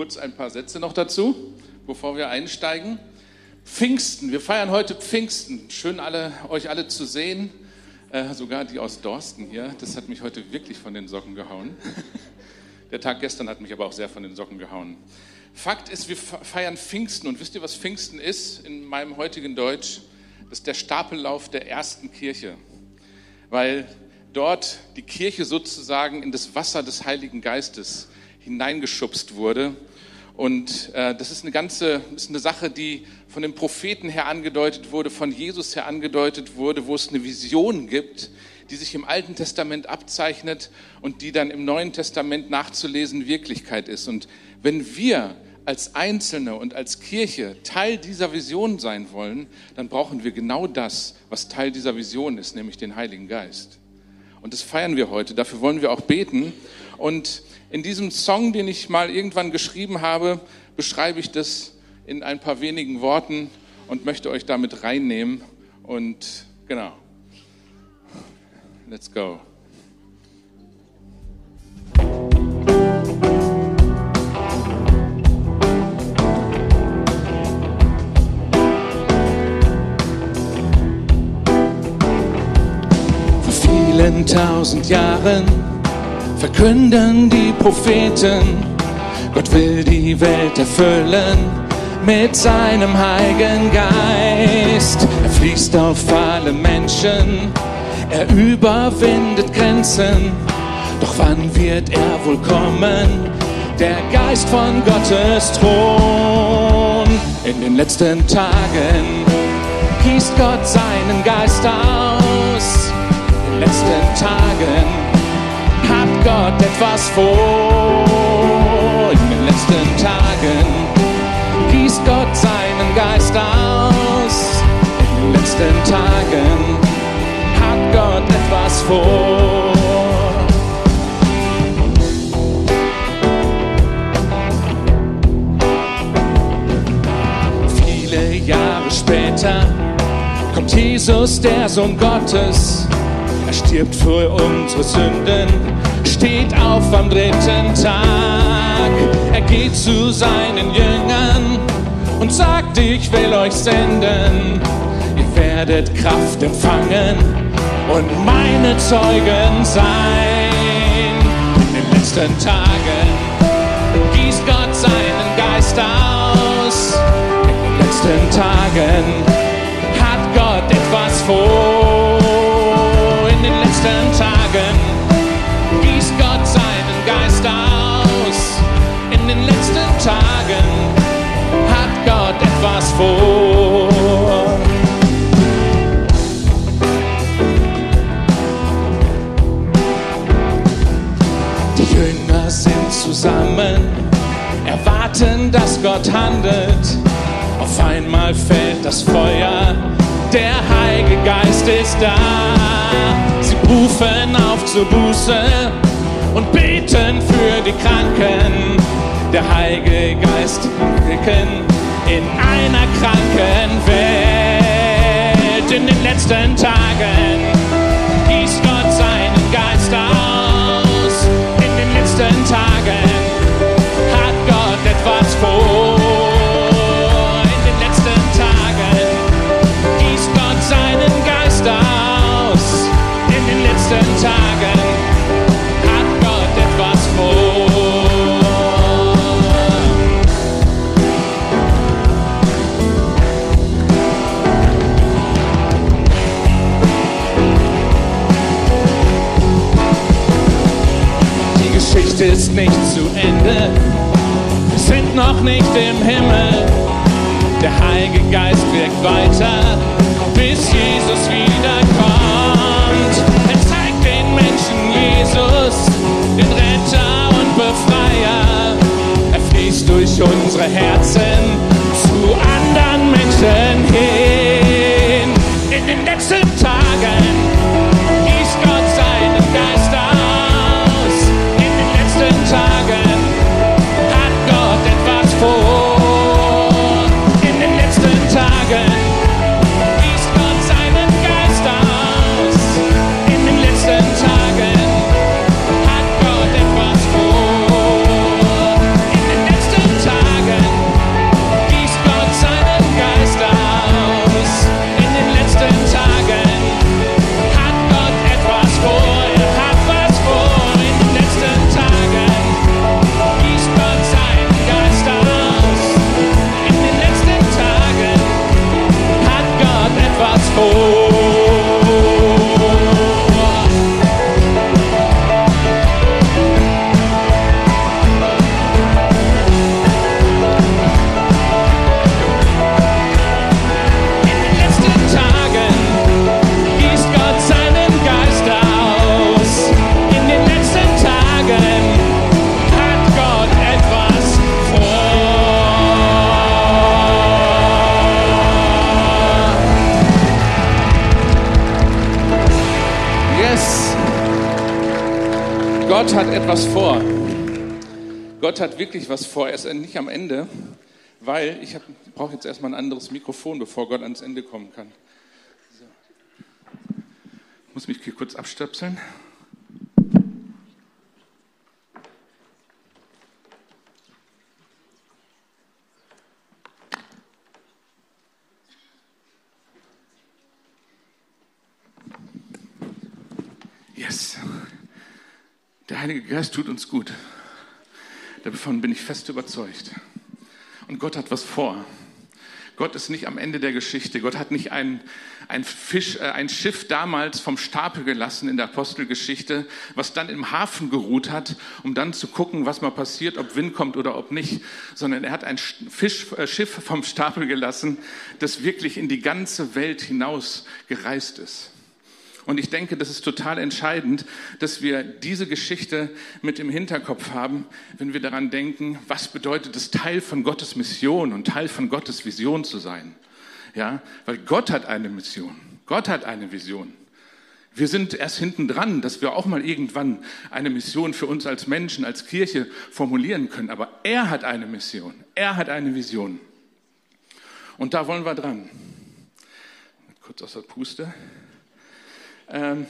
kurz ein paar Sätze noch dazu, bevor wir einsteigen. Pfingsten, wir feiern heute Pfingsten. Schön, alle, euch alle zu sehen, äh, sogar die aus Dorsten hier. Das hat mich heute wirklich von den Socken gehauen. Der Tag gestern hat mich aber auch sehr von den Socken gehauen. Fakt ist, wir feiern Pfingsten und wisst ihr, was Pfingsten ist in meinem heutigen Deutsch? Das ist der Stapellauf der ersten Kirche, weil dort die Kirche sozusagen in das Wasser des Heiligen Geistes hineingeschubst wurde. Und äh, das ist eine ganze, ist eine Sache, die von den Propheten her angedeutet wurde, von Jesus her angedeutet wurde, wo es eine Vision gibt, die sich im Alten Testament abzeichnet und die dann im Neuen Testament nachzulesen Wirklichkeit ist. Und wenn wir als Einzelne und als Kirche Teil dieser Vision sein wollen, dann brauchen wir genau das, was Teil dieser Vision ist, nämlich den Heiligen Geist. Und das feiern wir heute. Dafür wollen wir auch beten. Und in diesem Song, den ich mal irgendwann geschrieben habe, beschreibe ich das in ein paar wenigen Worten und möchte euch damit reinnehmen. Und genau. Let's go. Vor vielen tausend Jahren verkünden die Propheten, Gott will die Welt erfüllen mit seinem Heiligen Geist. Er fließt auf alle Menschen er überwindet Grenzen, doch wann wird er wohl kommen? Der Geist von Gottes Thron. In den letzten Tagen gießt Gott seinen Geist aus. In den letzten Tagen Gott etwas vor. In den letzten Tagen gießt Gott seinen Geist aus. In den letzten Tagen Gott etwas vor. Viele Jahre später kommt Jesus, der Sohn Gottes. Er stirbt für unsere Sünden, steht auf am dritten Tag. Er geht zu seinen Jüngern und sagt, ich will euch senden. Ihr werdet Kraft empfangen und meine Zeugen sein. In den letzten Tagen gießt Gott seinen Geist aus. In den letzten Tagen hat Gott etwas vor. Vor. zusammen, erwarten, dass Gott handelt. Auf einmal fällt das Feuer, der Heilige Geist ist da. Sie rufen auf zur Buße und beten für die Kranken. Der Heilige Geist wirken in einer kranken Welt. In den letzten Tagen Hat wirklich was vor. Er ist nicht am Ende, weil ich, ich brauche jetzt erstmal ein anderes Mikrofon, bevor Gott ans Ende kommen kann. So. Ich muss mich hier kurz abstöpseln. Yes. Der Heilige Geist tut uns gut. Davon bin ich fest überzeugt. Und Gott hat was vor. Gott ist nicht am Ende der Geschichte. Gott hat nicht ein, ein, Fisch, äh, ein Schiff damals vom Stapel gelassen in der Apostelgeschichte, was dann im Hafen geruht hat, um dann zu gucken, was mal passiert, ob Wind kommt oder ob nicht, sondern er hat ein Fisch, äh, Schiff vom Stapel gelassen, das wirklich in die ganze Welt hinaus gereist ist. Und ich denke, das ist total entscheidend, dass wir diese Geschichte mit im Hinterkopf haben, wenn wir daran denken, was bedeutet es, Teil von Gottes Mission und Teil von Gottes Vision zu sein. Ja, weil Gott hat eine Mission. Gott hat eine Vision. Wir sind erst hinten dran, dass wir auch mal irgendwann eine Mission für uns als Menschen, als Kirche formulieren können. Aber er hat eine Mission. Er hat eine Vision. Und da wollen wir dran. Kurz aus der Puste. Ähm,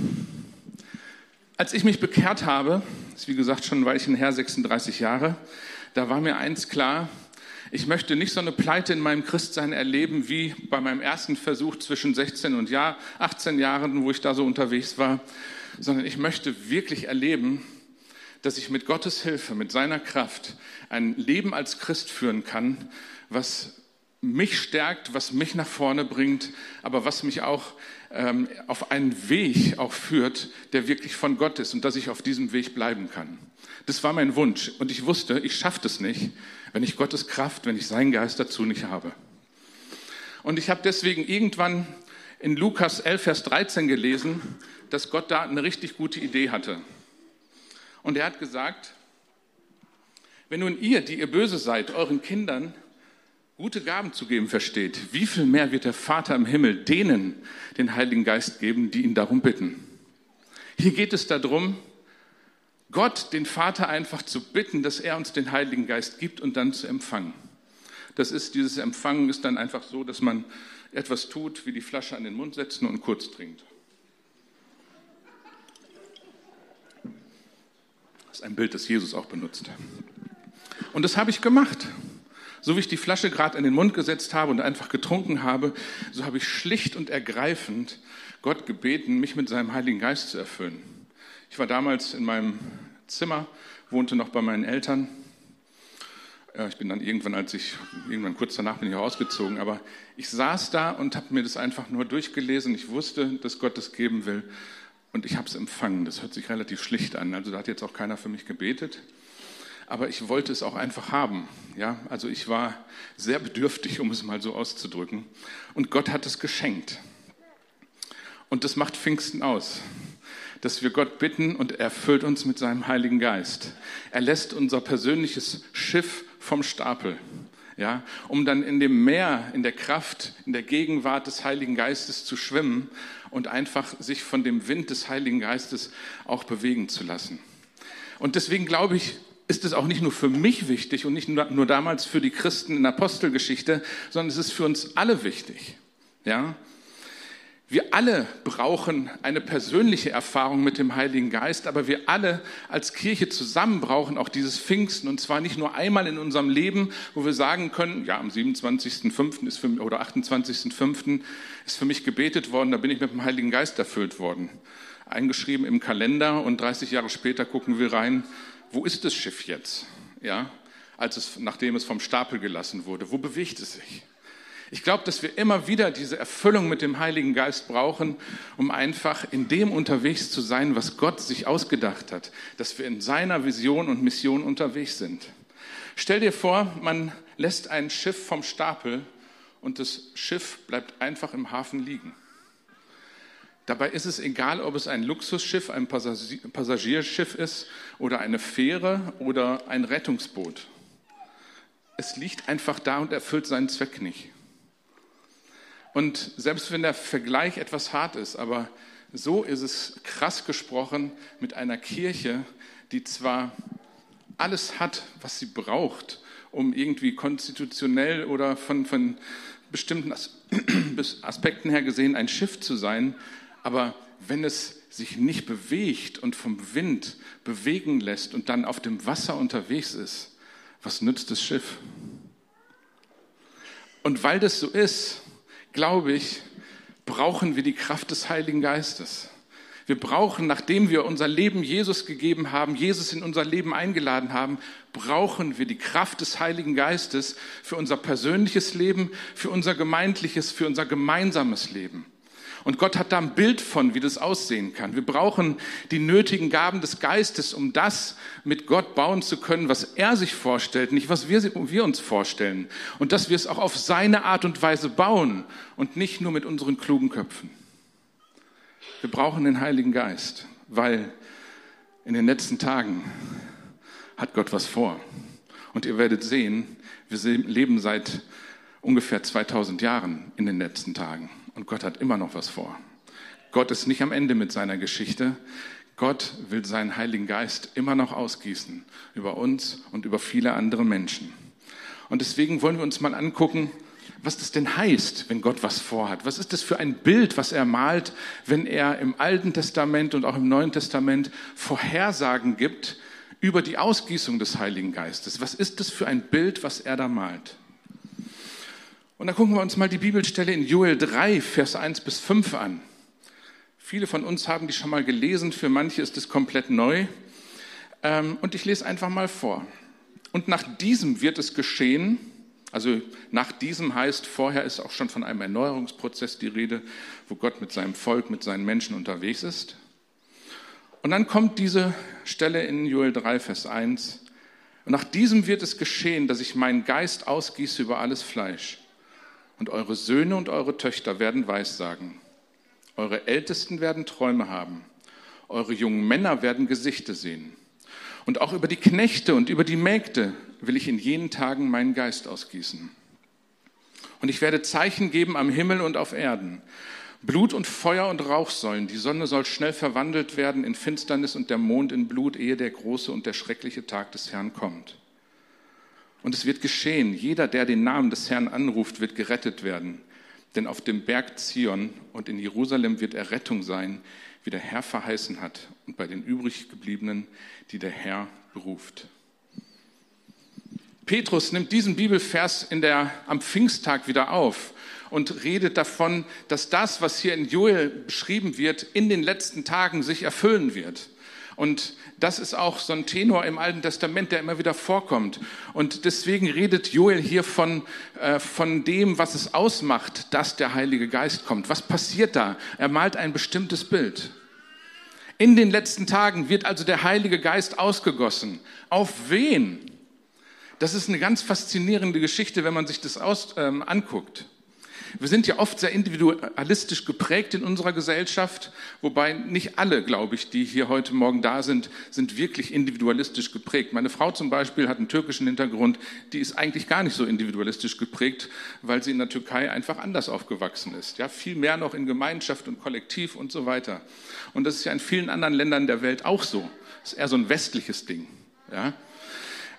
als ich mich bekehrt habe, ist wie gesagt schon ein Weilchen her, 36 Jahre, da war mir eins klar, ich möchte nicht so eine Pleite in meinem Christsein erleben wie bei meinem ersten Versuch zwischen 16 und Jahr, 18 Jahren, wo ich da so unterwegs war, sondern ich möchte wirklich erleben, dass ich mit Gottes Hilfe, mit seiner Kraft ein Leben als Christ führen kann, was mich stärkt, was mich nach vorne bringt, aber was mich auch ähm, auf einen Weg auch führt, der wirklich von Gott ist und dass ich auf diesem Weg bleiben kann. Das war mein Wunsch und ich wusste, ich schaffe das nicht, wenn ich Gottes Kraft, wenn ich seinen Geist dazu nicht habe. Und ich habe deswegen irgendwann in Lukas 11, Vers 13 gelesen, dass Gott da eine richtig gute Idee hatte. Und er hat gesagt, wenn nun ihr, die ihr böse seid, euren Kindern gute Gaben zu geben versteht, wie viel mehr wird der Vater im Himmel denen den Heiligen Geist geben, die ihn darum bitten? Hier geht es darum, Gott, den Vater, einfach zu bitten, dass er uns den Heiligen Geist gibt und dann zu empfangen. Das ist, dieses Empfangen ist dann einfach so, dass man etwas tut, wie die Flasche an den Mund setzen und kurz trinkt. Das ist ein Bild, das Jesus auch benutzt. Und das habe ich gemacht. So wie ich die Flasche gerade in den Mund gesetzt habe und einfach getrunken habe, so habe ich schlicht und ergreifend Gott gebeten, mich mit seinem Heiligen Geist zu erfüllen. Ich war damals in meinem Zimmer, wohnte noch bei meinen Eltern. Ich bin dann irgendwann, als ich irgendwann kurz danach bin ich auch ausgezogen, aber ich saß da und habe mir das einfach nur durchgelesen. Ich wusste, dass Gott das geben will und ich habe es empfangen. Das hört sich relativ schlicht an. Also da hat jetzt auch keiner für mich gebetet aber ich wollte es auch einfach haben. Ja, also ich war sehr bedürftig, um es mal so auszudrücken. Und Gott hat es geschenkt. Und das macht Pfingsten aus, dass wir Gott bitten und er erfüllt uns mit seinem Heiligen Geist. Er lässt unser persönliches Schiff vom Stapel. Ja, um dann in dem Meer, in der Kraft, in der Gegenwart des Heiligen Geistes zu schwimmen und einfach sich von dem Wind des Heiligen Geistes auch bewegen zu lassen. Und deswegen glaube ich, ist es auch nicht nur für mich wichtig und nicht nur damals für die Christen in der Apostelgeschichte, sondern es ist für uns alle wichtig. Ja? Wir alle brauchen eine persönliche Erfahrung mit dem Heiligen Geist, aber wir alle als Kirche zusammen brauchen auch dieses Pfingsten und zwar nicht nur einmal in unserem Leben, wo wir sagen können, ja, am 27.05. ist für, oder 28.05. ist für mich gebetet worden, da bin ich mit dem Heiligen Geist erfüllt worden. Eingeschrieben im Kalender und 30 Jahre später gucken wir rein, wo ist das Schiff jetzt? Ja, als es, nachdem es vom Stapel gelassen wurde, wo bewegt es sich? Ich glaube, dass wir immer wieder diese Erfüllung mit dem Heiligen Geist brauchen, um einfach in dem unterwegs zu sein, was Gott sich ausgedacht hat, dass wir in seiner Vision und Mission unterwegs sind. Stell dir vor, man lässt ein Schiff vom Stapel und das Schiff bleibt einfach im Hafen liegen. Dabei ist es egal, ob es ein Luxusschiff, ein Passagierschiff ist oder eine Fähre oder ein Rettungsboot. Es liegt einfach da und erfüllt seinen Zweck nicht. Und selbst wenn der Vergleich etwas hart ist, aber so ist es krass gesprochen mit einer Kirche, die zwar alles hat, was sie braucht, um irgendwie konstitutionell oder von, von bestimmten Aspekten her gesehen ein Schiff zu sein, aber wenn es sich nicht bewegt und vom Wind bewegen lässt und dann auf dem Wasser unterwegs ist, was nützt das Schiff? Und weil das so ist, glaube ich, brauchen wir die Kraft des Heiligen Geistes. Wir brauchen, nachdem wir unser Leben Jesus gegeben haben, Jesus in unser Leben eingeladen haben, brauchen wir die Kraft des Heiligen Geistes für unser persönliches Leben, für unser gemeindliches, für unser gemeinsames Leben. Und Gott hat da ein Bild von, wie das aussehen kann. Wir brauchen die nötigen Gaben des Geistes, um das mit Gott bauen zu können, was er sich vorstellt, nicht was wir, wir uns vorstellen. Und dass wir es auch auf seine Art und Weise bauen und nicht nur mit unseren klugen Köpfen. Wir brauchen den Heiligen Geist, weil in den letzten Tagen hat Gott was vor. Und ihr werdet sehen, wir leben seit ungefähr 2000 Jahren in den letzten Tagen. Und Gott hat immer noch was vor. Gott ist nicht am Ende mit seiner Geschichte. Gott will seinen Heiligen Geist immer noch ausgießen über uns und über viele andere Menschen. Und deswegen wollen wir uns mal angucken, was das denn heißt, wenn Gott was vorhat. Was ist das für ein Bild, was er malt, wenn er im Alten Testament und auch im Neuen Testament Vorhersagen gibt über die Ausgießung des Heiligen Geistes? Was ist das für ein Bild, was er da malt? Und dann gucken wir uns mal die Bibelstelle in Joel 3, Vers 1 bis 5 an. Viele von uns haben die schon mal gelesen, für manche ist es komplett neu. Ähm, und ich lese einfach mal vor. Und nach diesem wird es geschehen, also nach diesem heißt, vorher ist auch schon von einem Erneuerungsprozess die Rede, wo Gott mit seinem Volk, mit seinen Menschen unterwegs ist. Und dann kommt diese Stelle in Joel 3, Vers 1. Und nach diesem wird es geschehen, dass ich meinen Geist ausgieße über alles Fleisch. Und eure Söhne und eure Töchter werden Weissagen. Eure Ältesten werden Träume haben. Eure jungen Männer werden Gesichte sehen. Und auch über die Knechte und über die Mägde will ich in jenen Tagen meinen Geist ausgießen. Und ich werde Zeichen geben am Himmel und auf Erden. Blut und Feuer und Rauchsäulen. Die Sonne soll schnell verwandelt werden in Finsternis und der Mond in Blut, ehe der große und der schreckliche Tag des Herrn kommt. Und es wird geschehen, jeder, der den Namen des Herrn anruft, wird gerettet werden. Denn auf dem Berg Zion und in Jerusalem wird Errettung sein, wie der Herr verheißen hat, und bei den übriggebliebenen, die der Herr beruft. Petrus nimmt diesen Bibelvers in der, am Pfingsttag wieder auf und redet davon, dass das, was hier in Joel beschrieben wird, in den letzten Tagen sich erfüllen wird. Und das ist auch so ein Tenor im Alten Testament, der immer wieder vorkommt. Und deswegen redet Joel hier von, äh, von dem, was es ausmacht, dass der Heilige Geist kommt. Was passiert da? Er malt ein bestimmtes Bild. In den letzten Tagen wird also der Heilige Geist ausgegossen. Auf wen? Das ist eine ganz faszinierende Geschichte, wenn man sich das aus, ähm, anguckt. Wir sind ja oft sehr individualistisch geprägt in unserer Gesellschaft, wobei nicht alle, glaube ich, die hier heute Morgen da sind, sind wirklich individualistisch geprägt. Meine Frau zum Beispiel hat einen türkischen Hintergrund, die ist eigentlich gar nicht so individualistisch geprägt, weil sie in der Türkei einfach anders aufgewachsen ist. Ja, viel mehr noch in Gemeinschaft und Kollektiv und so weiter. Und das ist ja in vielen anderen Ländern der Welt auch so. Das ist eher so ein westliches Ding. Ja.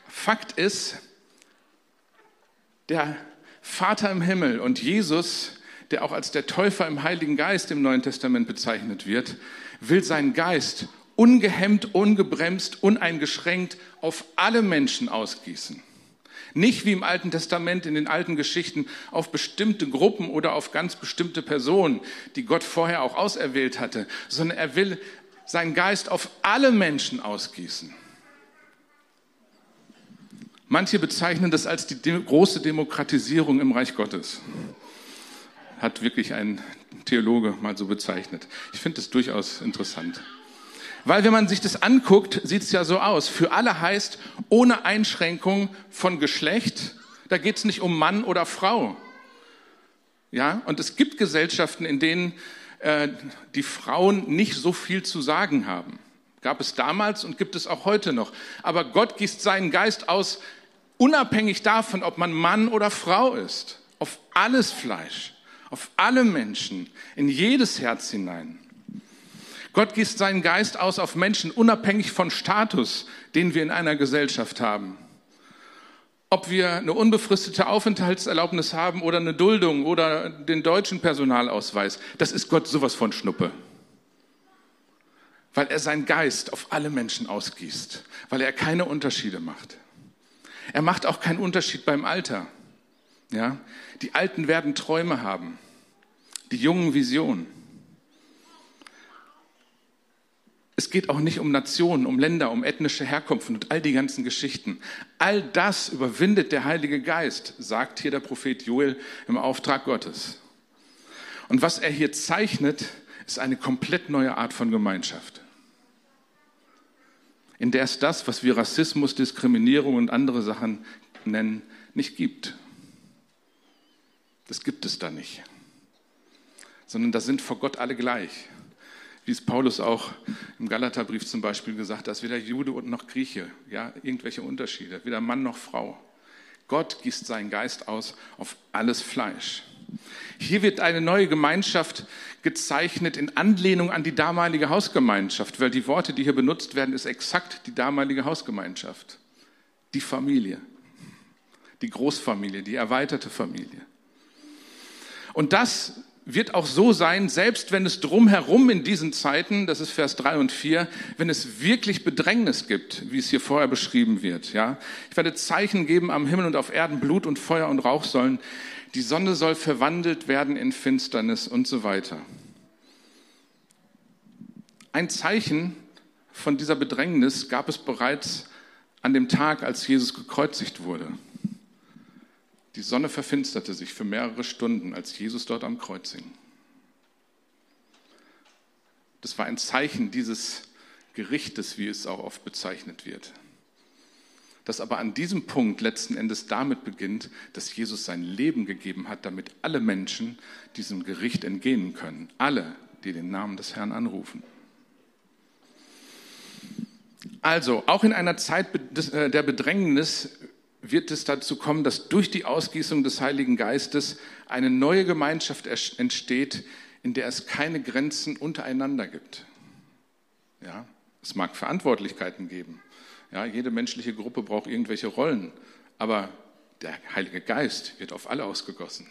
Fakt ist, der Vater im Himmel und Jesus, der auch als der Täufer im Heiligen Geist im Neuen Testament bezeichnet wird, will seinen Geist ungehemmt, ungebremst, uneingeschränkt auf alle Menschen ausgießen. Nicht wie im Alten Testament in den alten Geschichten auf bestimmte Gruppen oder auf ganz bestimmte Personen, die Gott vorher auch auserwählt hatte, sondern er will seinen Geist auf alle Menschen ausgießen. Manche bezeichnen das als die große Demokratisierung im Reich Gottes. Hat wirklich ein Theologe mal so bezeichnet. Ich finde das durchaus interessant. Weil wenn man sich das anguckt, sieht es ja so aus. Für alle heißt ohne Einschränkung von Geschlecht. Da geht es nicht um Mann oder Frau. Ja, und es gibt Gesellschaften, in denen äh, die Frauen nicht so viel zu sagen haben. Gab es damals und gibt es auch heute noch. Aber Gott gießt seinen Geist aus unabhängig davon, ob man Mann oder Frau ist, auf alles Fleisch, auf alle Menschen, in jedes Herz hinein. Gott gießt seinen Geist aus auf Menschen, unabhängig von Status, den wir in einer Gesellschaft haben. Ob wir eine unbefristete Aufenthaltserlaubnis haben oder eine Duldung oder den deutschen Personalausweis, das ist Gott sowas von Schnuppe. Weil er seinen Geist auf alle Menschen ausgießt, weil er keine Unterschiede macht. Er macht auch keinen Unterschied beim Alter. Ja? Die Alten werden Träume haben, die Jungen Visionen. Es geht auch nicht um Nationen, um Länder, um ethnische Herkunft und all die ganzen Geschichten. All das überwindet der Heilige Geist, sagt hier der Prophet Joel im Auftrag Gottes. Und was er hier zeichnet, ist eine komplett neue Art von Gemeinschaft, in der es das, was wir Rassismus, Diskriminierung und andere Sachen nennen, nicht gibt. Das gibt es da nicht, sondern da sind vor Gott alle gleich wie es Paulus auch im Galaterbrief zum Beispiel gesagt hat, dass weder Jude noch Grieche, ja, irgendwelche Unterschiede, weder Mann noch Frau. Gott gießt seinen Geist aus auf alles Fleisch. Hier wird eine neue Gemeinschaft gezeichnet in Anlehnung an die damalige Hausgemeinschaft, weil die Worte, die hier benutzt werden, ist exakt die damalige Hausgemeinschaft. Die Familie, die Großfamilie, die erweiterte Familie. Und das wird auch so sein, selbst wenn es drumherum in diesen Zeiten, das ist Vers 3 und 4, wenn es wirklich Bedrängnis gibt, wie es hier vorher beschrieben wird. Ja? Ich werde Zeichen geben am Himmel und auf Erden, Blut und Feuer und Rauch sollen. Die Sonne soll verwandelt werden in Finsternis und so weiter. Ein Zeichen von dieser Bedrängnis gab es bereits an dem Tag, als Jesus gekreuzigt wurde. Die Sonne verfinsterte sich für mehrere Stunden, als Jesus dort am Kreuz hing. Das war ein Zeichen dieses Gerichtes, wie es auch oft bezeichnet wird. Das aber an diesem Punkt letzten Endes damit beginnt, dass Jesus sein Leben gegeben hat, damit alle Menschen diesem Gericht entgehen können. Alle, die den Namen des Herrn anrufen. Also, auch in einer Zeit äh, der Bedrängnis wird es dazu kommen, dass durch die Ausgießung des Heiligen Geistes eine neue Gemeinschaft entsteht, in der es keine Grenzen untereinander gibt. Ja, es mag Verantwortlichkeiten geben. Ja, jede menschliche Gruppe braucht irgendwelche Rollen, aber der Heilige Geist wird auf alle ausgegossen.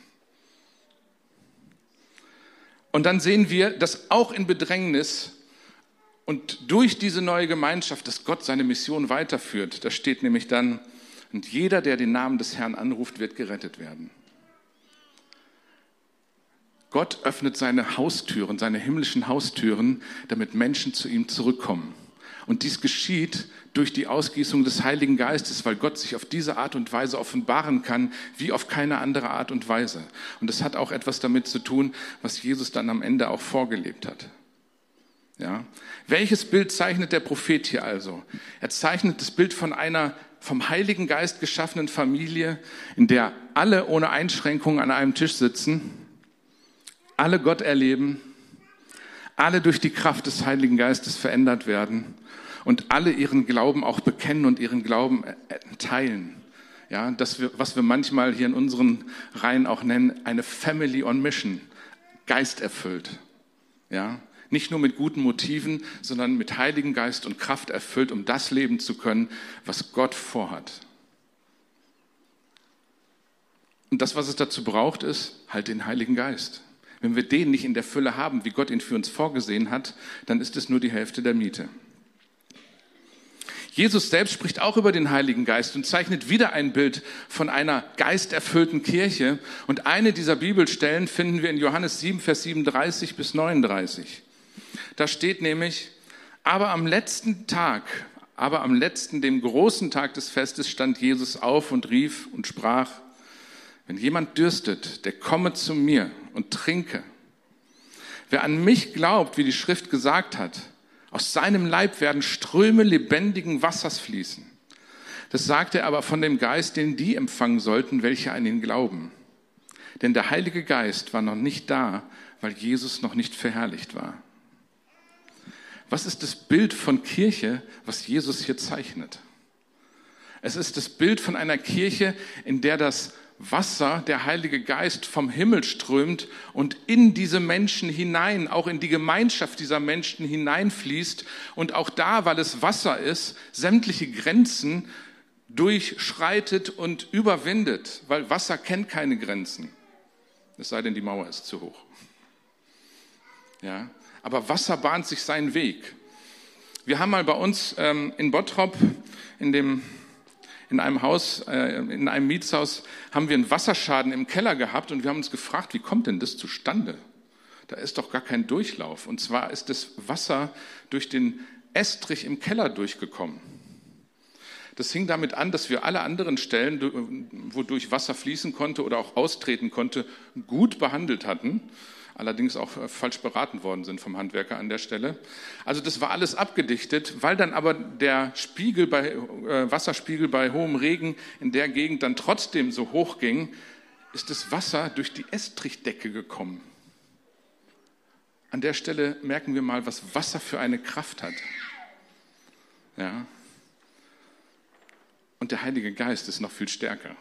Und dann sehen wir, dass auch in Bedrängnis und durch diese neue Gemeinschaft, dass Gott seine Mission weiterführt. Da steht nämlich dann, und jeder, der den Namen des Herrn anruft, wird gerettet werden. Gott öffnet seine Haustüren, seine himmlischen Haustüren, damit Menschen zu ihm zurückkommen. Und dies geschieht durch die Ausgießung des Heiligen Geistes, weil Gott sich auf diese Art und Weise offenbaren kann, wie auf keine andere Art und Weise. Und das hat auch etwas damit zu tun, was Jesus dann am Ende auch vorgelebt hat. Ja. Welches Bild zeichnet der Prophet hier also? Er zeichnet das Bild von einer vom Heiligen Geist geschaffenen Familie, in der alle ohne Einschränkung an einem Tisch sitzen, alle Gott erleben, alle durch die Kraft des Heiligen Geistes verändert werden und alle ihren Glauben auch bekennen und ihren Glauben äh, teilen. Ja, das was wir manchmal hier in unseren Reihen auch nennen, eine Family on Mission, geisterfüllt. Ja, nicht nur mit guten Motiven, sondern mit Heiligen Geist und Kraft erfüllt, um das leben zu können, was Gott vorhat. Und das, was es dazu braucht, ist halt den Heiligen Geist. Wenn wir den nicht in der Fülle haben, wie Gott ihn für uns vorgesehen hat, dann ist es nur die Hälfte der Miete. Jesus selbst spricht auch über den Heiligen Geist und zeichnet wieder ein Bild von einer geisterfüllten Kirche. Und eine dieser Bibelstellen finden wir in Johannes 7, Vers 37 bis 39. Da steht nämlich, aber am letzten Tag, aber am letzten, dem großen Tag des Festes stand Jesus auf und rief und sprach, wenn jemand dürstet, der komme zu mir und trinke. Wer an mich glaubt, wie die Schrift gesagt hat, aus seinem Leib werden Ströme lebendigen Wassers fließen. Das sagt er aber von dem Geist, den die empfangen sollten, welche an ihn glauben. Denn der Heilige Geist war noch nicht da, weil Jesus noch nicht verherrlicht war. Was ist das Bild von Kirche, was Jesus hier zeichnet? Es ist das Bild von einer Kirche, in der das Wasser, der Heilige Geist vom Himmel strömt und in diese Menschen hinein, auch in die Gemeinschaft dieser Menschen hineinfließt und auch da, weil es Wasser ist, sämtliche Grenzen durchschreitet und überwindet, weil Wasser kennt keine Grenzen. Es sei denn, die Mauer ist zu hoch. Ja, aber Wasser bahnt sich seinen Weg. Wir haben mal bei uns ähm, in Bottrop in dem in einem Haus, äh, in einem Mietshaus, haben wir einen Wasserschaden im Keller gehabt und wir haben uns gefragt, wie kommt denn das zustande? Da ist doch gar kein Durchlauf. Und zwar ist das Wasser durch den Estrich im Keller durchgekommen. Das hing damit an, dass wir alle anderen Stellen, wodurch Wasser fließen konnte oder auch austreten konnte, gut behandelt hatten allerdings auch äh, falsch beraten worden sind vom Handwerker an der Stelle. Also das war alles abgedichtet, weil dann aber der Spiegel bei, äh, Wasserspiegel bei hohem Regen in der Gegend dann trotzdem so hoch ging, ist das Wasser durch die Estrichdecke gekommen. An der Stelle merken wir mal, was Wasser für eine Kraft hat. Ja. Und der Heilige Geist ist noch viel stärker.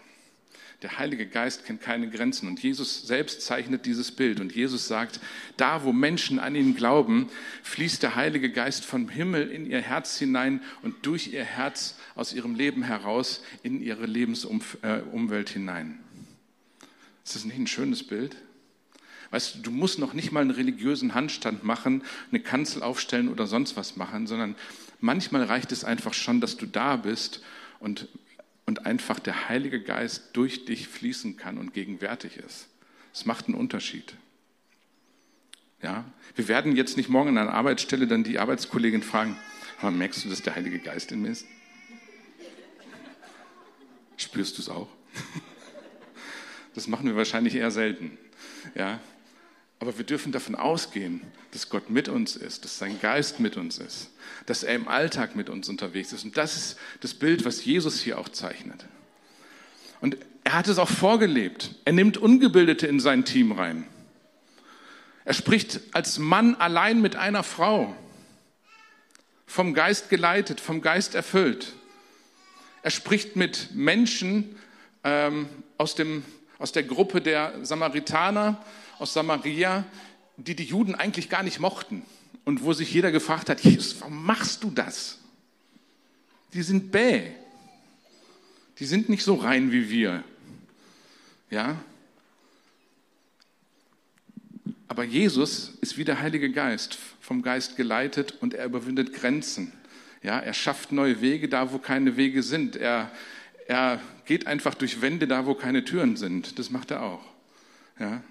Der Heilige Geist kennt keine Grenzen und Jesus selbst zeichnet dieses Bild und Jesus sagt, da wo Menschen an ihn glauben, fließt der Heilige Geist vom Himmel in ihr Herz hinein und durch ihr Herz aus ihrem Leben heraus in ihre Lebensumwelt hinein. Ist das nicht ein schönes Bild? Weißt du, du musst noch nicht mal einen religiösen Handstand machen, eine Kanzel aufstellen oder sonst was machen, sondern manchmal reicht es einfach schon, dass du da bist und und einfach der Heilige Geist durch dich fließen kann und gegenwärtig ist. Es macht einen Unterschied. Ja, wir werden jetzt nicht morgen an einer Arbeitsstelle dann die Arbeitskollegin fragen, merkst du, dass der Heilige Geist in mir ist? Spürst du es auch? Das machen wir wahrscheinlich eher selten. Ja, aber wir dürfen davon ausgehen, dass Gott mit uns ist, dass sein Geist mit uns ist, dass er im Alltag mit uns unterwegs ist. Und das ist das Bild, was Jesus hier auch zeichnet. Und er hat es auch vorgelebt. Er nimmt Ungebildete in sein Team rein. Er spricht als Mann allein mit einer Frau, vom Geist geleitet, vom Geist erfüllt. Er spricht mit Menschen ähm, aus, dem, aus der Gruppe der Samaritaner, aus Samaria, die die Juden eigentlich gar nicht mochten und wo sich jeder gefragt hat, Jesus, warum machst du das? Die sind bäh. Die sind nicht so rein wie wir. Ja? Aber Jesus ist wie der Heilige Geist, vom Geist geleitet und er überwindet Grenzen. Ja, er schafft neue Wege da, wo keine Wege sind. Er, er geht einfach durch Wände da, wo keine Türen sind. Das macht er auch. Ja?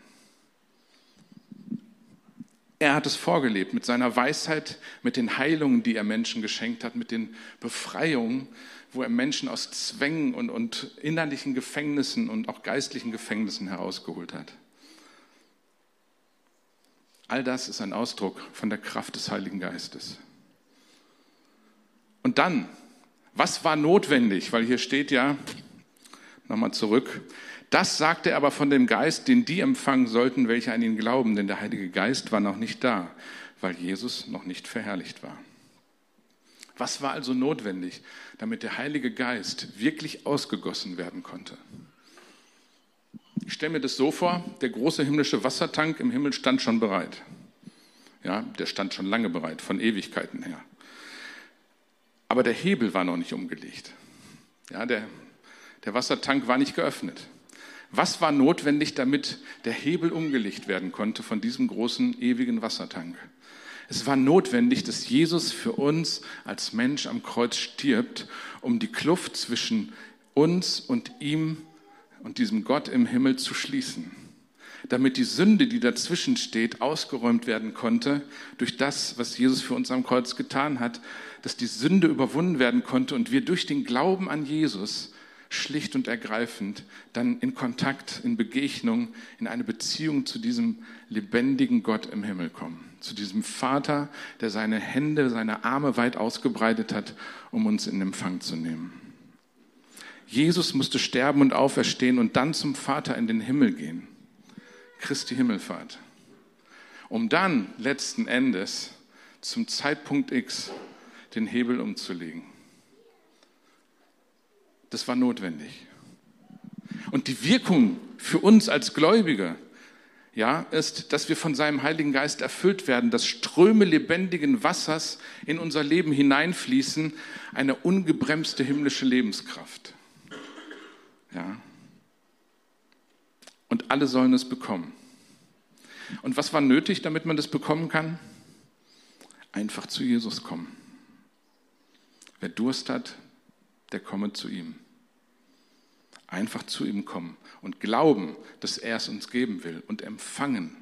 Er hat es vorgelebt mit seiner Weisheit, mit den Heilungen, die er Menschen geschenkt hat, mit den Befreiungen, wo er Menschen aus Zwängen und, und innerlichen Gefängnissen und auch geistlichen Gefängnissen herausgeholt hat. All das ist ein Ausdruck von der Kraft des Heiligen Geistes. Und dann, was war notwendig? Weil hier steht ja, nochmal zurück, das sagte er aber von dem Geist, den die empfangen sollten, welche an ihn glauben, denn der Heilige Geist war noch nicht da, weil Jesus noch nicht verherrlicht war. Was war also notwendig, damit der Heilige Geist wirklich ausgegossen werden konnte? Ich stelle mir das so vor, der große himmlische Wassertank im Himmel stand schon bereit. Ja, der stand schon lange bereit, von Ewigkeiten her. Aber der Hebel war noch nicht umgelegt. Ja, der, der Wassertank war nicht geöffnet. Was war notwendig, damit der Hebel umgelegt werden konnte von diesem großen, ewigen Wassertank? Es war notwendig, dass Jesus für uns als Mensch am Kreuz stirbt, um die Kluft zwischen uns und ihm und diesem Gott im Himmel zu schließen. Damit die Sünde, die dazwischen steht, ausgeräumt werden konnte durch das, was Jesus für uns am Kreuz getan hat, dass die Sünde überwunden werden konnte und wir durch den Glauben an Jesus schlicht und ergreifend dann in Kontakt, in Begegnung, in eine Beziehung zu diesem lebendigen Gott im Himmel kommen. Zu diesem Vater, der seine Hände, seine Arme weit ausgebreitet hat, um uns in Empfang zu nehmen. Jesus musste sterben und auferstehen und dann zum Vater in den Himmel gehen. Christi Himmelfahrt. Um dann letzten Endes zum Zeitpunkt X den Hebel umzulegen. Das war notwendig. Und die Wirkung für uns als Gläubige, ja, ist, dass wir von seinem Heiligen Geist erfüllt werden, dass Ströme lebendigen Wassers in unser Leben hineinfließen, eine ungebremste himmlische Lebenskraft. Ja. Und alle sollen es bekommen. Und was war nötig, damit man das bekommen kann? Einfach zu Jesus kommen. Wer Durst hat, der komme zu ihm. Einfach zu ihm kommen und glauben, dass er es uns geben will und empfangen.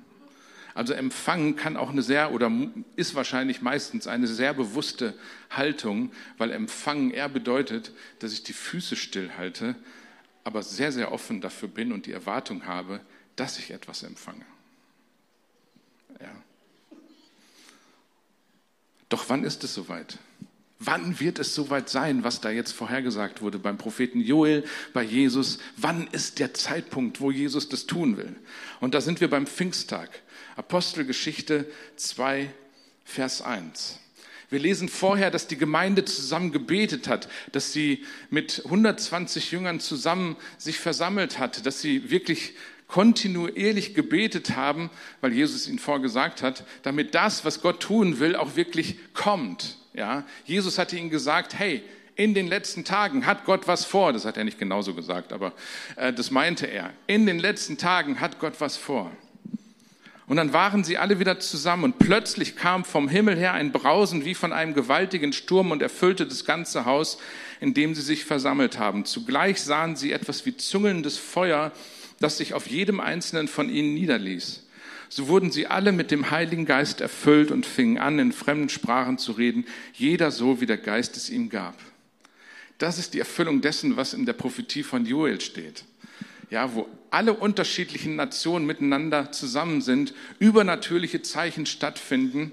Also empfangen kann auch eine sehr oder ist wahrscheinlich meistens eine sehr bewusste Haltung, weil empfangen eher bedeutet, dass ich die Füße stillhalte, aber sehr, sehr offen dafür bin und die Erwartung habe, dass ich etwas empfange. Ja. Doch wann ist es soweit? Wann wird es soweit sein, was da jetzt vorhergesagt wurde beim Propheten Joel, bei Jesus? Wann ist der Zeitpunkt, wo Jesus das tun will? Und da sind wir beim Pfingsttag. Apostelgeschichte 2, Vers 1. Wir lesen vorher, dass die Gemeinde zusammen gebetet hat, dass sie mit 120 Jüngern zusammen sich versammelt hat, dass sie wirklich kontinuierlich gebetet haben, weil Jesus ihnen vorgesagt hat, damit das, was Gott tun will, auch wirklich kommt. Ja, Jesus hatte ihnen gesagt, hey, in den letzten Tagen hat Gott was vor. Das hat er nicht genauso gesagt, aber äh, das meinte er. In den letzten Tagen hat Gott was vor. Und dann waren sie alle wieder zusammen und plötzlich kam vom Himmel her ein Brausen wie von einem gewaltigen Sturm und erfüllte das ganze Haus, in dem sie sich versammelt haben. Zugleich sahen sie etwas wie zungelndes Feuer, das sich auf jedem einzelnen von ihnen niederließ. So wurden sie alle mit dem Heiligen Geist erfüllt und fingen an, in fremden Sprachen zu reden, jeder so, wie der Geist es ihm gab. Das ist die Erfüllung dessen, was in der Prophetie von Joel steht. Ja, wo alle unterschiedlichen Nationen miteinander zusammen sind, übernatürliche Zeichen stattfinden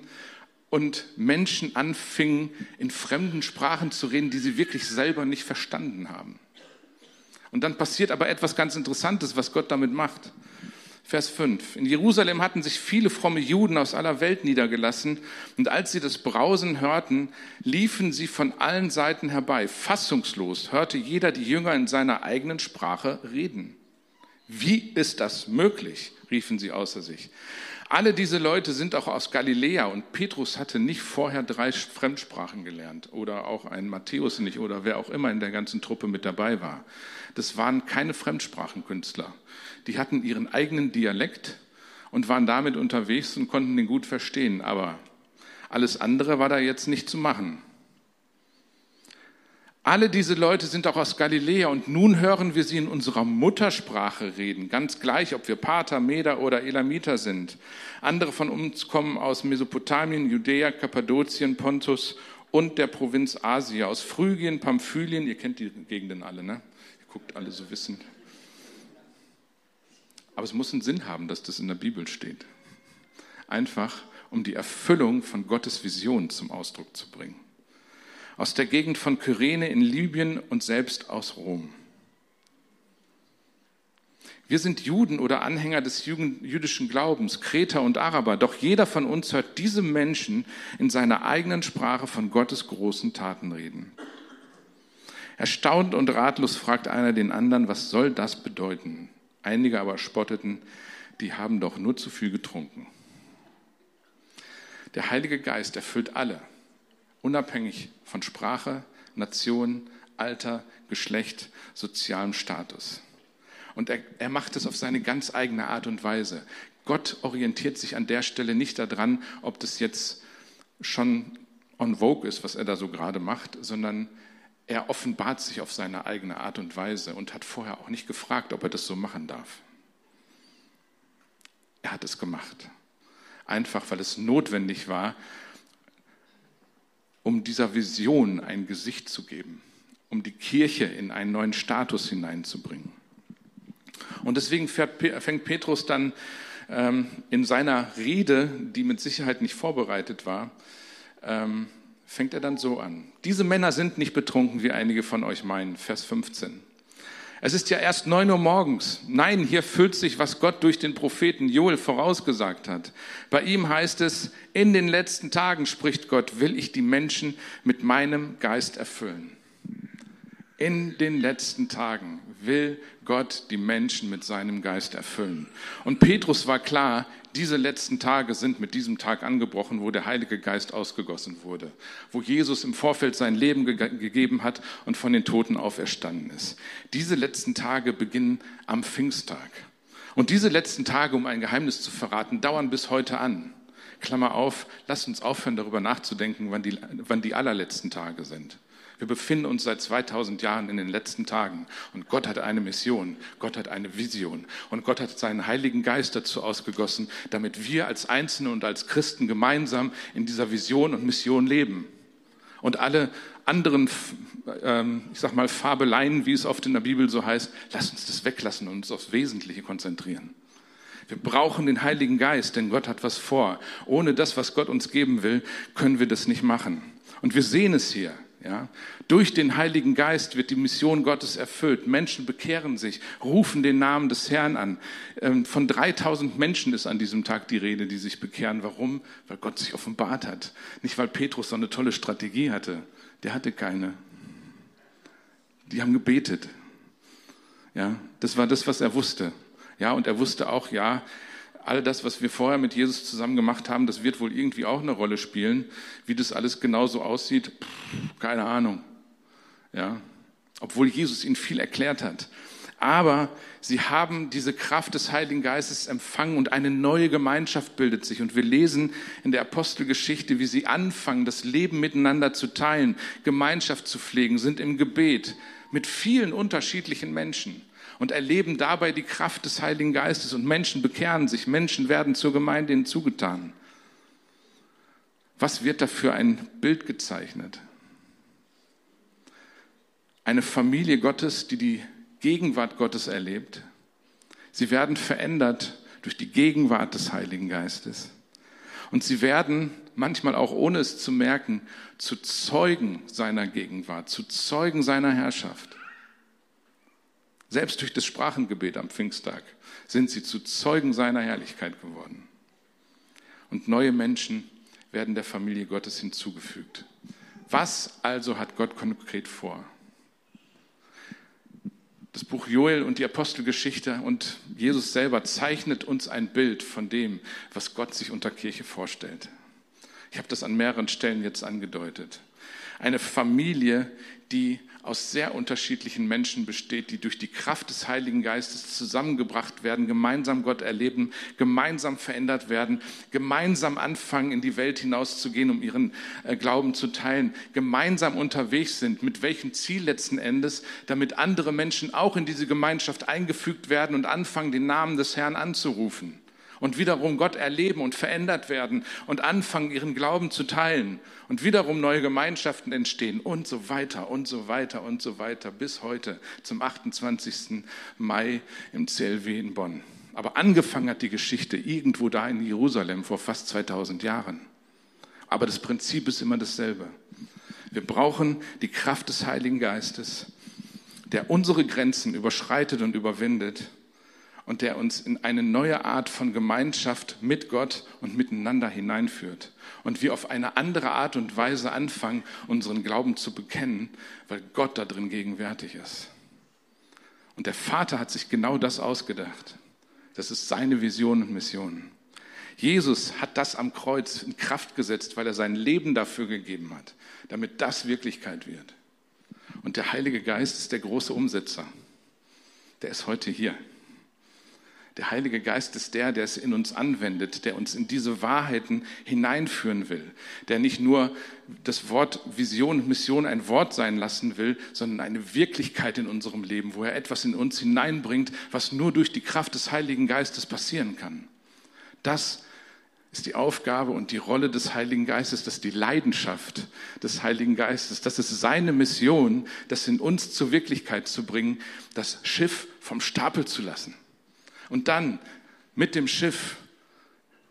und Menschen anfingen, in fremden Sprachen zu reden, die sie wirklich selber nicht verstanden haben. Und dann passiert aber etwas ganz Interessantes, was Gott damit macht. Vers 5. In Jerusalem hatten sich viele fromme Juden aus aller Welt niedergelassen, und als sie das Brausen hörten, liefen sie von allen Seiten herbei. Fassungslos hörte jeder die Jünger in seiner eigenen Sprache reden. Wie ist das möglich? riefen sie außer sich. Alle diese Leute sind auch aus Galiläa und Petrus hatte nicht vorher drei Fremdsprachen gelernt oder auch ein Matthäus nicht oder wer auch immer in der ganzen Truppe mit dabei war. Das waren keine Fremdsprachenkünstler. Die hatten ihren eigenen Dialekt und waren damit unterwegs und konnten den gut verstehen, aber alles andere war da jetzt nicht zu machen. Alle diese Leute sind auch aus Galiläa und nun hören wir sie in unserer Muttersprache reden, ganz gleich, ob wir Pater, Meder oder Elamiter sind. Andere von uns kommen aus Mesopotamien, Judäa, Kappadokien, Pontus und der Provinz Asia, aus Phrygien, Pamphylien, ihr kennt die Gegenden alle, ne? Guckt alle so wissend. Aber es muss einen Sinn haben, dass das in der Bibel steht. Einfach, um die Erfüllung von Gottes Vision zum Ausdruck zu bringen aus der Gegend von Kyrene in Libyen und selbst aus Rom. Wir sind Juden oder Anhänger des jüdischen Glaubens, Kreter und Araber, doch jeder von uns hört diese Menschen in seiner eigenen Sprache von Gottes großen Taten reden. Erstaunt und ratlos fragt einer den anderen, was soll das bedeuten? Einige aber spotteten, die haben doch nur zu viel getrunken. Der Heilige Geist erfüllt alle, unabhängig von Sprache, Nation, Alter, Geschlecht, sozialem Status. Und er, er macht es auf seine ganz eigene Art und Weise. Gott orientiert sich an der Stelle nicht daran, ob das jetzt schon on vogue ist, was er da so gerade macht, sondern er offenbart sich auf seine eigene Art und Weise und hat vorher auch nicht gefragt, ob er das so machen darf. Er hat es gemacht. Einfach weil es notwendig war, um dieser Vision ein Gesicht zu geben, um die Kirche in einen neuen Status hineinzubringen. Und deswegen fängt Petrus dann ähm, in seiner Rede, die mit Sicherheit nicht vorbereitet war, ähm, fängt er dann so an. Diese Männer sind nicht betrunken, wie einige von euch meinen. Vers 15. Es ist ja erst neun Uhr morgens. Nein, hier füllt sich, was Gott durch den Propheten Joel vorausgesagt hat. Bei ihm heißt es, in den letzten Tagen, spricht Gott, will ich die Menschen mit meinem Geist erfüllen. In den letzten Tagen will Gott die Menschen mit seinem Geist erfüllen. Und Petrus war klar, diese letzten Tage sind mit diesem Tag angebrochen, wo der Heilige Geist ausgegossen wurde, wo Jesus im Vorfeld sein Leben ge gegeben hat und von den Toten auferstanden ist. Diese letzten Tage beginnen am Pfingsttag. Und diese letzten Tage, um ein Geheimnis zu verraten, dauern bis heute an. Klammer auf, lasst uns aufhören, darüber nachzudenken, wann die, wann die allerletzten Tage sind. Wir befinden uns seit 2000 Jahren in den letzten Tagen und Gott hat eine Mission, Gott hat eine Vision und Gott hat seinen Heiligen Geist dazu ausgegossen, damit wir als Einzelne und als Christen gemeinsam in dieser Vision und Mission leben. Und alle anderen, ähm, ich sag mal, Fabeleien, wie es oft in der Bibel so heißt, lass uns das weglassen und uns aufs Wesentliche konzentrieren. Wir brauchen den Heiligen Geist, denn Gott hat was vor. Ohne das, was Gott uns geben will, können wir das nicht machen. Und wir sehen es hier. Ja? Durch den Heiligen Geist wird die Mission Gottes erfüllt. Menschen bekehren sich, rufen den Namen des Herrn an. Ähm, von 3000 Menschen ist an diesem Tag die Rede, die sich bekehren. Warum? Weil Gott sich offenbart hat. Nicht, weil Petrus so eine tolle Strategie hatte. Der hatte keine. Die haben gebetet. Ja, das war das, was er wusste. Ja, und er wusste auch, ja, all das, was wir vorher mit Jesus zusammen gemacht haben, das wird wohl irgendwie auch eine Rolle spielen. Wie das alles genauso aussieht, pff, keine Ahnung. Ja, obwohl Jesus ihnen viel erklärt hat. Aber sie haben diese Kraft des Heiligen Geistes empfangen und eine neue Gemeinschaft bildet sich. Und wir lesen in der Apostelgeschichte, wie sie anfangen, das Leben miteinander zu teilen, Gemeinschaft zu pflegen, sind im Gebet mit vielen unterschiedlichen Menschen und erleben dabei die Kraft des Heiligen Geistes und Menschen bekehren sich, Menschen werden zur Gemeinde hinzugetan. Was wird da für ein Bild gezeichnet? Eine Familie Gottes, die die Gegenwart Gottes erlebt. Sie werden verändert durch die Gegenwart des Heiligen Geistes. Und sie werden manchmal auch ohne es zu merken, zu Zeugen seiner Gegenwart, zu Zeugen seiner Herrschaft. Selbst durch das Sprachengebet am Pfingsttag sind sie zu Zeugen seiner Herrlichkeit geworden. Und neue Menschen werden der Familie Gottes hinzugefügt. Was also hat Gott konkret vor? Das Buch Joel und die Apostelgeschichte und Jesus selber zeichnet uns ein Bild von dem, was Gott sich unter Kirche vorstellt. Ich habe das an mehreren Stellen jetzt angedeutet. Eine Familie, die aus sehr unterschiedlichen Menschen besteht, die durch die Kraft des Heiligen Geistes zusammengebracht werden, gemeinsam Gott erleben, gemeinsam verändert werden, gemeinsam anfangen, in die Welt hinauszugehen, um ihren äh, Glauben zu teilen, gemeinsam unterwegs sind, mit welchem Ziel letzten Endes, damit andere Menschen auch in diese Gemeinschaft eingefügt werden und anfangen, den Namen des Herrn anzurufen und wiederum Gott erleben und verändert werden und anfangen, ihren Glauben zu teilen und wiederum neue Gemeinschaften entstehen und so weiter und so weiter und so weiter bis heute zum 28. Mai im CLW in Bonn. Aber angefangen hat die Geschichte irgendwo da in Jerusalem vor fast 2000 Jahren. Aber das Prinzip ist immer dasselbe. Wir brauchen die Kraft des Heiligen Geistes, der unsere Grenzen überschreitet und überwindet und der uns in eine neue Art von Gemeinschaft mit Gott und miteinander hineinführt. Und wir auf eine andere Art und Weise anfangen, unseren Glauben zu bekennen, weil Gott da drin gegenwärtig ist. Und der Vater hat sich genau das ausgedacht. Das ist seine Vision und Mission. Jesus hat das am Kreuz in Kraft gesetzt, weil er sein Leben dafür gegeben hat, damit das Wirklichkeit wird. Und der Heilige Geist ist der große Umsetzer. Der ist heute hier. Der Heilige Geist ist der, der es in uns anwendet, der uns in diese Wahrheiten hineinführen will, der nicht nur das Wort Vision und Mission ein Wort sein lassen will, sondern eine Wirklichkeit in unserem Leben, wo er etwas in uns hineinbringt, was nur durch die Kraft des Heiligen Geistes passieren kann. Das ist die Aufgabe und die Rolle des Heiligen Geistes, das ist die Leidenschaft des Heiligen Geistes, das ist seine Mission, das in uns zur Wirklichkeit zu bringen, das Schiff vom Stapel zu lassen und dann mit dem Schiff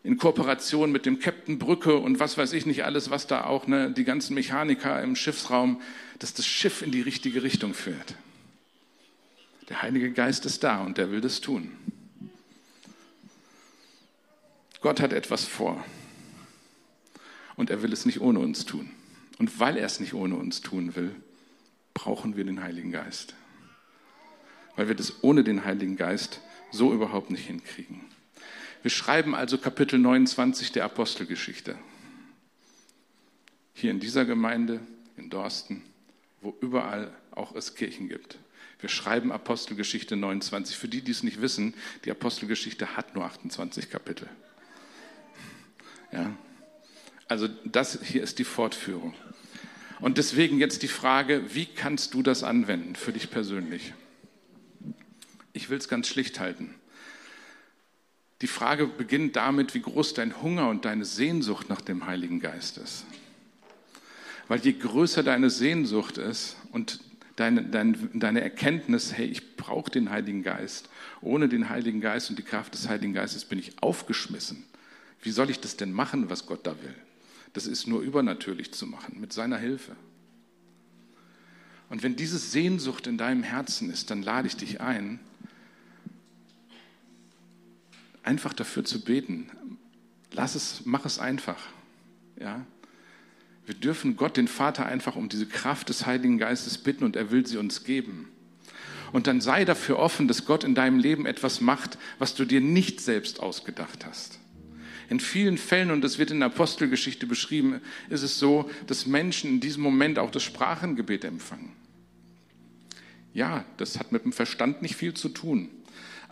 in Kooperation mit dem Captain Brücke und was weiß ich nicht alles, was da auch, ne, die ganzen Mechaniker im Schiffsraum, dass das Schiff in die richtige Richtung führt. Der Heilige Geist ist da und der will das tun. Gott hat etwas vor und er will es nicht ohne uns tun. Und weil er es nicht ohne uns tun will, brauchen wir den Heiligen Geist. weil wir das ohne den Heiligen Geist so überhaupt nicht hinkriegen. Wir schreiben also Kapitel 29 der Apostelgeschichte. Hier in dieser Gemeinde, in Dorsten, wo überall auch es Kirchen gibt. Wir schreiben Apostelgeschichte 29. Für die, die es nicht wissen, die Apostelgeschichte hat nur 28 Kapitel. Ja. Also das hier ist die Fortführung. Und deswegen jetzt die Frage, wie kannst du das anwenden für dich persönlich? Ich will es ganz schlicht halten. Die Frage beginnt damit, wie groß dein Hunger und deine Sehnsucht nach dem Heiligen Geist ist. Weil je größer deine Sehnsucht ist und deine, deine, deine Erkenntnis, hey, ich brauche den Heiligen Geist. Ohne den Heiligen Geist und die Kraft des Heiligen Geistes bin ich aufgeschmissen. Wie soll ich das denn machen, was Gott da will? Das ist nur übernatürlich zu machen, mit seiner Hilfe. Und wenn diese Sehnsucht in deinem Herzen ist, dann lade ich dich ein, einfach dafür zu beten. Lass es, mach es einfach. Ja? Wir dürfen Gott, den Vater, einfach um diese Kraft des Heiligen Geistes bitten und er will sie uns geben. Und dann sei dafür offen, dass Gott in deinem Leben etwas macht, was du dir nicht selbst ausgedacht hast. In vielen Fällen, und das wird in der Apostelgeschichte beschrieben, ist es so, dass Menschen in diesem Moment auch das Sprachengebet empfangen. Ja, das hat mit dem Verstand nicht viel zu tun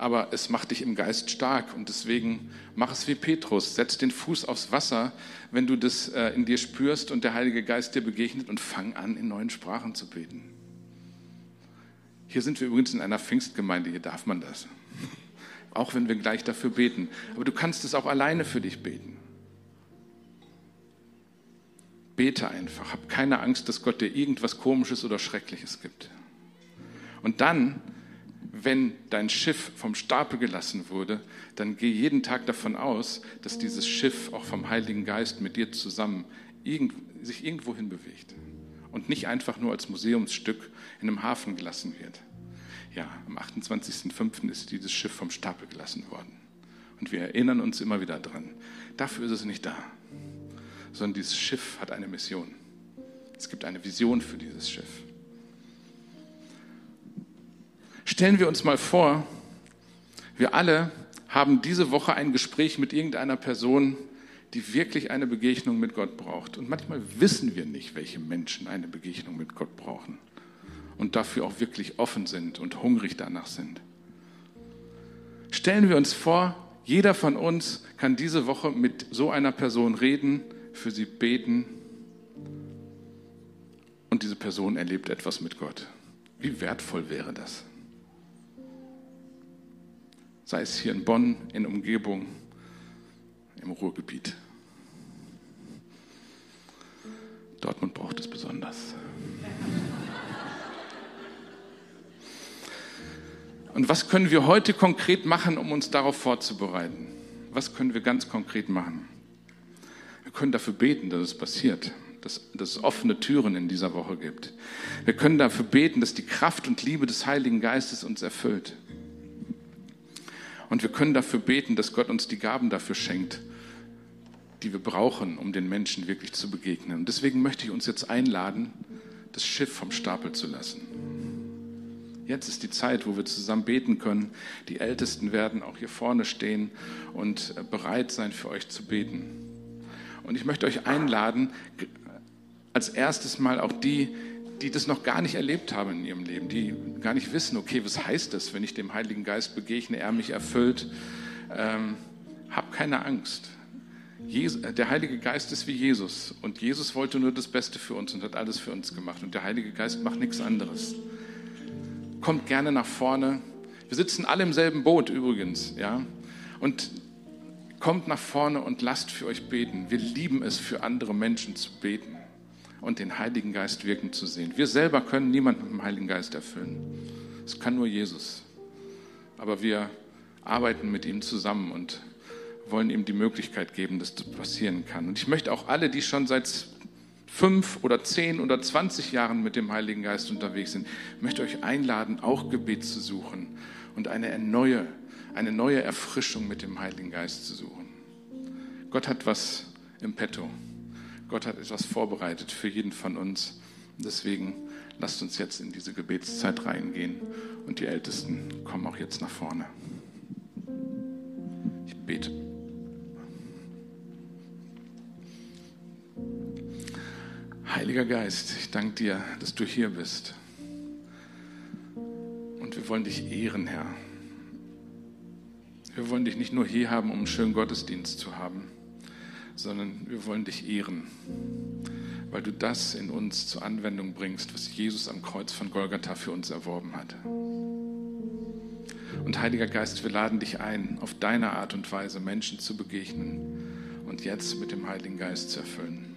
aber es macht dich im Geist stark und deswegen mach es wie Petrus, setz den Fuß aufs Wasser, wenn du das äh, in dir spürst und der Heilige Geist dir begegnet und fang an, in neuen Sprachen zu beten. Hier sind wir übrigens in einer Pfingstgemeinde, hier darf man das. Auch wenn wir gleich dafür beten. Aber du kannst es auch alleine für dich beten. Bete einfach. Hab keine Angst, dass Gott dir irgendwas Komisches oder Schreckliches gibt. Und dann wenn dein Schiff vom Stapel gelassen wurde, dann geh jeden Tag davon aus, dass dieses Schiff auch vom Heiligen Geist mit dir zusammen irgend, sich irgendwo hin bewegt und nicht einfach nur als Museumsstück in einem Hafen gelassen wird. Ja, am 28.05. ist dieses Schiff vom Stapel gelassen worden. Und wir erinnern uns immer wieder dran. Dafür ist es nicht da, sondern dieses Schiff hat eine Mission. Es gibt eine Vision für dieses Schiff. Stellen wir uns mal vor, wir alle haben diese Woche ein Gespräch mit irgendeiner Person, die wirklich eine Begegnung mit Gott braucht. Und manchmal wissen wir nicht, welche Menschen eine Begegnung mit Gott brauchen und dafür auch wirklich offen sind und hungrig danach sind. Stellen wir uns vor, jeder von uns kann diese Woche mit so einer Person reden, für sie beten und diese Person erlebt etwas mit Gott. Wie wertvoll wäre das? Sei es hier in Bonn, in Umgebung, im Ruhrgebiet. Dortmund braucht es besonders. Und was können wir heute konkret machen, um uns darauf vorzubereiten? Was können wir ganz konkret machen? Wir können dafür beten, dass es passiert, dass, dass es offene Türen in dieser Woche gibt. Wir können dafür beten, dass die Kraft und Liebe des Heiligen Geistes uns erfüllt. Und wir können dafür beten, dass Gott uns die Gaben dafür schenkt, die wir brauchen, um den Menschen wirklich zu begegnen. Und deswegen möchte ich uns jetzt einladen, das Schiff vom Stapel zu lassen. Jetzt ist die Zeit, wo wir zusammen beten können. Die Ältesten werden auch hier vorne stehen und bereit sein, für euch zu beten. Und ich möchte euch einladen, als erstes mal auch die, die das noch gar nicht erlebt haben in ihrem Leben, die gar nicht wissen, okay, was heißt das, wenn ich dem Heiligen Geist begegne, er mich erfüllt. Ähm, hab keine Angst. Jesus, der Heilige Geist ist wie Jesus und Jesus wollte nur das Beste für uns und hat alles für uns gemacht und der Heilige Geist macht nichts anderes. Kommt gerne nach vorne. Wir sitzen alle im selben Boot übrigens, ja. Und kommt nach vorne und lasst für euch beten. Wir lieben es, für andere Menschen zu beten und den Heiligen Geist wirken zu sehen. Wir selber können niemanden mit dem Heiligen Geist erfüllen. Es kann nur Jesus. Aber wir arbeiten mit ihm zusammen und wollen ihm die Möglichkeit geben, dass das passieren kann. Und ich möchte auch alle, die schon seit fünf oder zehn oder zwanzig Jahren mit dem Heiligen Geist unterwegs sind, möchte euch einladen, auch Gebet zu suchen und eine neue, eine neue Erfrischung mit dem Heiligen Geist zu suchen. Gott hat was im Petto. Gott hat etwas vorbereitet für jeden von uns. Deswegen lasst uns jetzt in diese Gebetszeit reingehen und die Ältesten kommen auch jetzt nach vorne. Ich bete. Heiliger Geist, ich danke dir, dass du hier bist. Und wir wollen dich ehren, Herr. Wir wollen dich nicht nur hier haben, um einen schönen Gottesdienst zu haben, sondern wir wollen dich ehren, weil du das in uns zur Anwendung bringst, was Jesus am Kreuz von Golgatha für uns erworben hat. Und Heiliger Geist, wir laden dich ein, auf deine Art und Weise Menschen zu begegnen und jetzt mit dem Heiligen Geist zu erfüllen.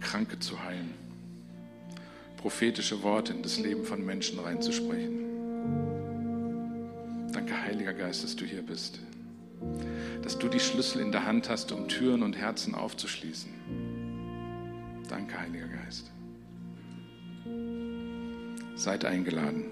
Kranke zu heilen, prophetische Worte in das Leben von Menschen reinzusprechen. Danke, Heiliger Geist, dass du hier bist, dass du die Schlüssel in der Hand hast, um Türen und Herzen aufzuschließen. Danke, Heiliger Geist. Seid eingeladen.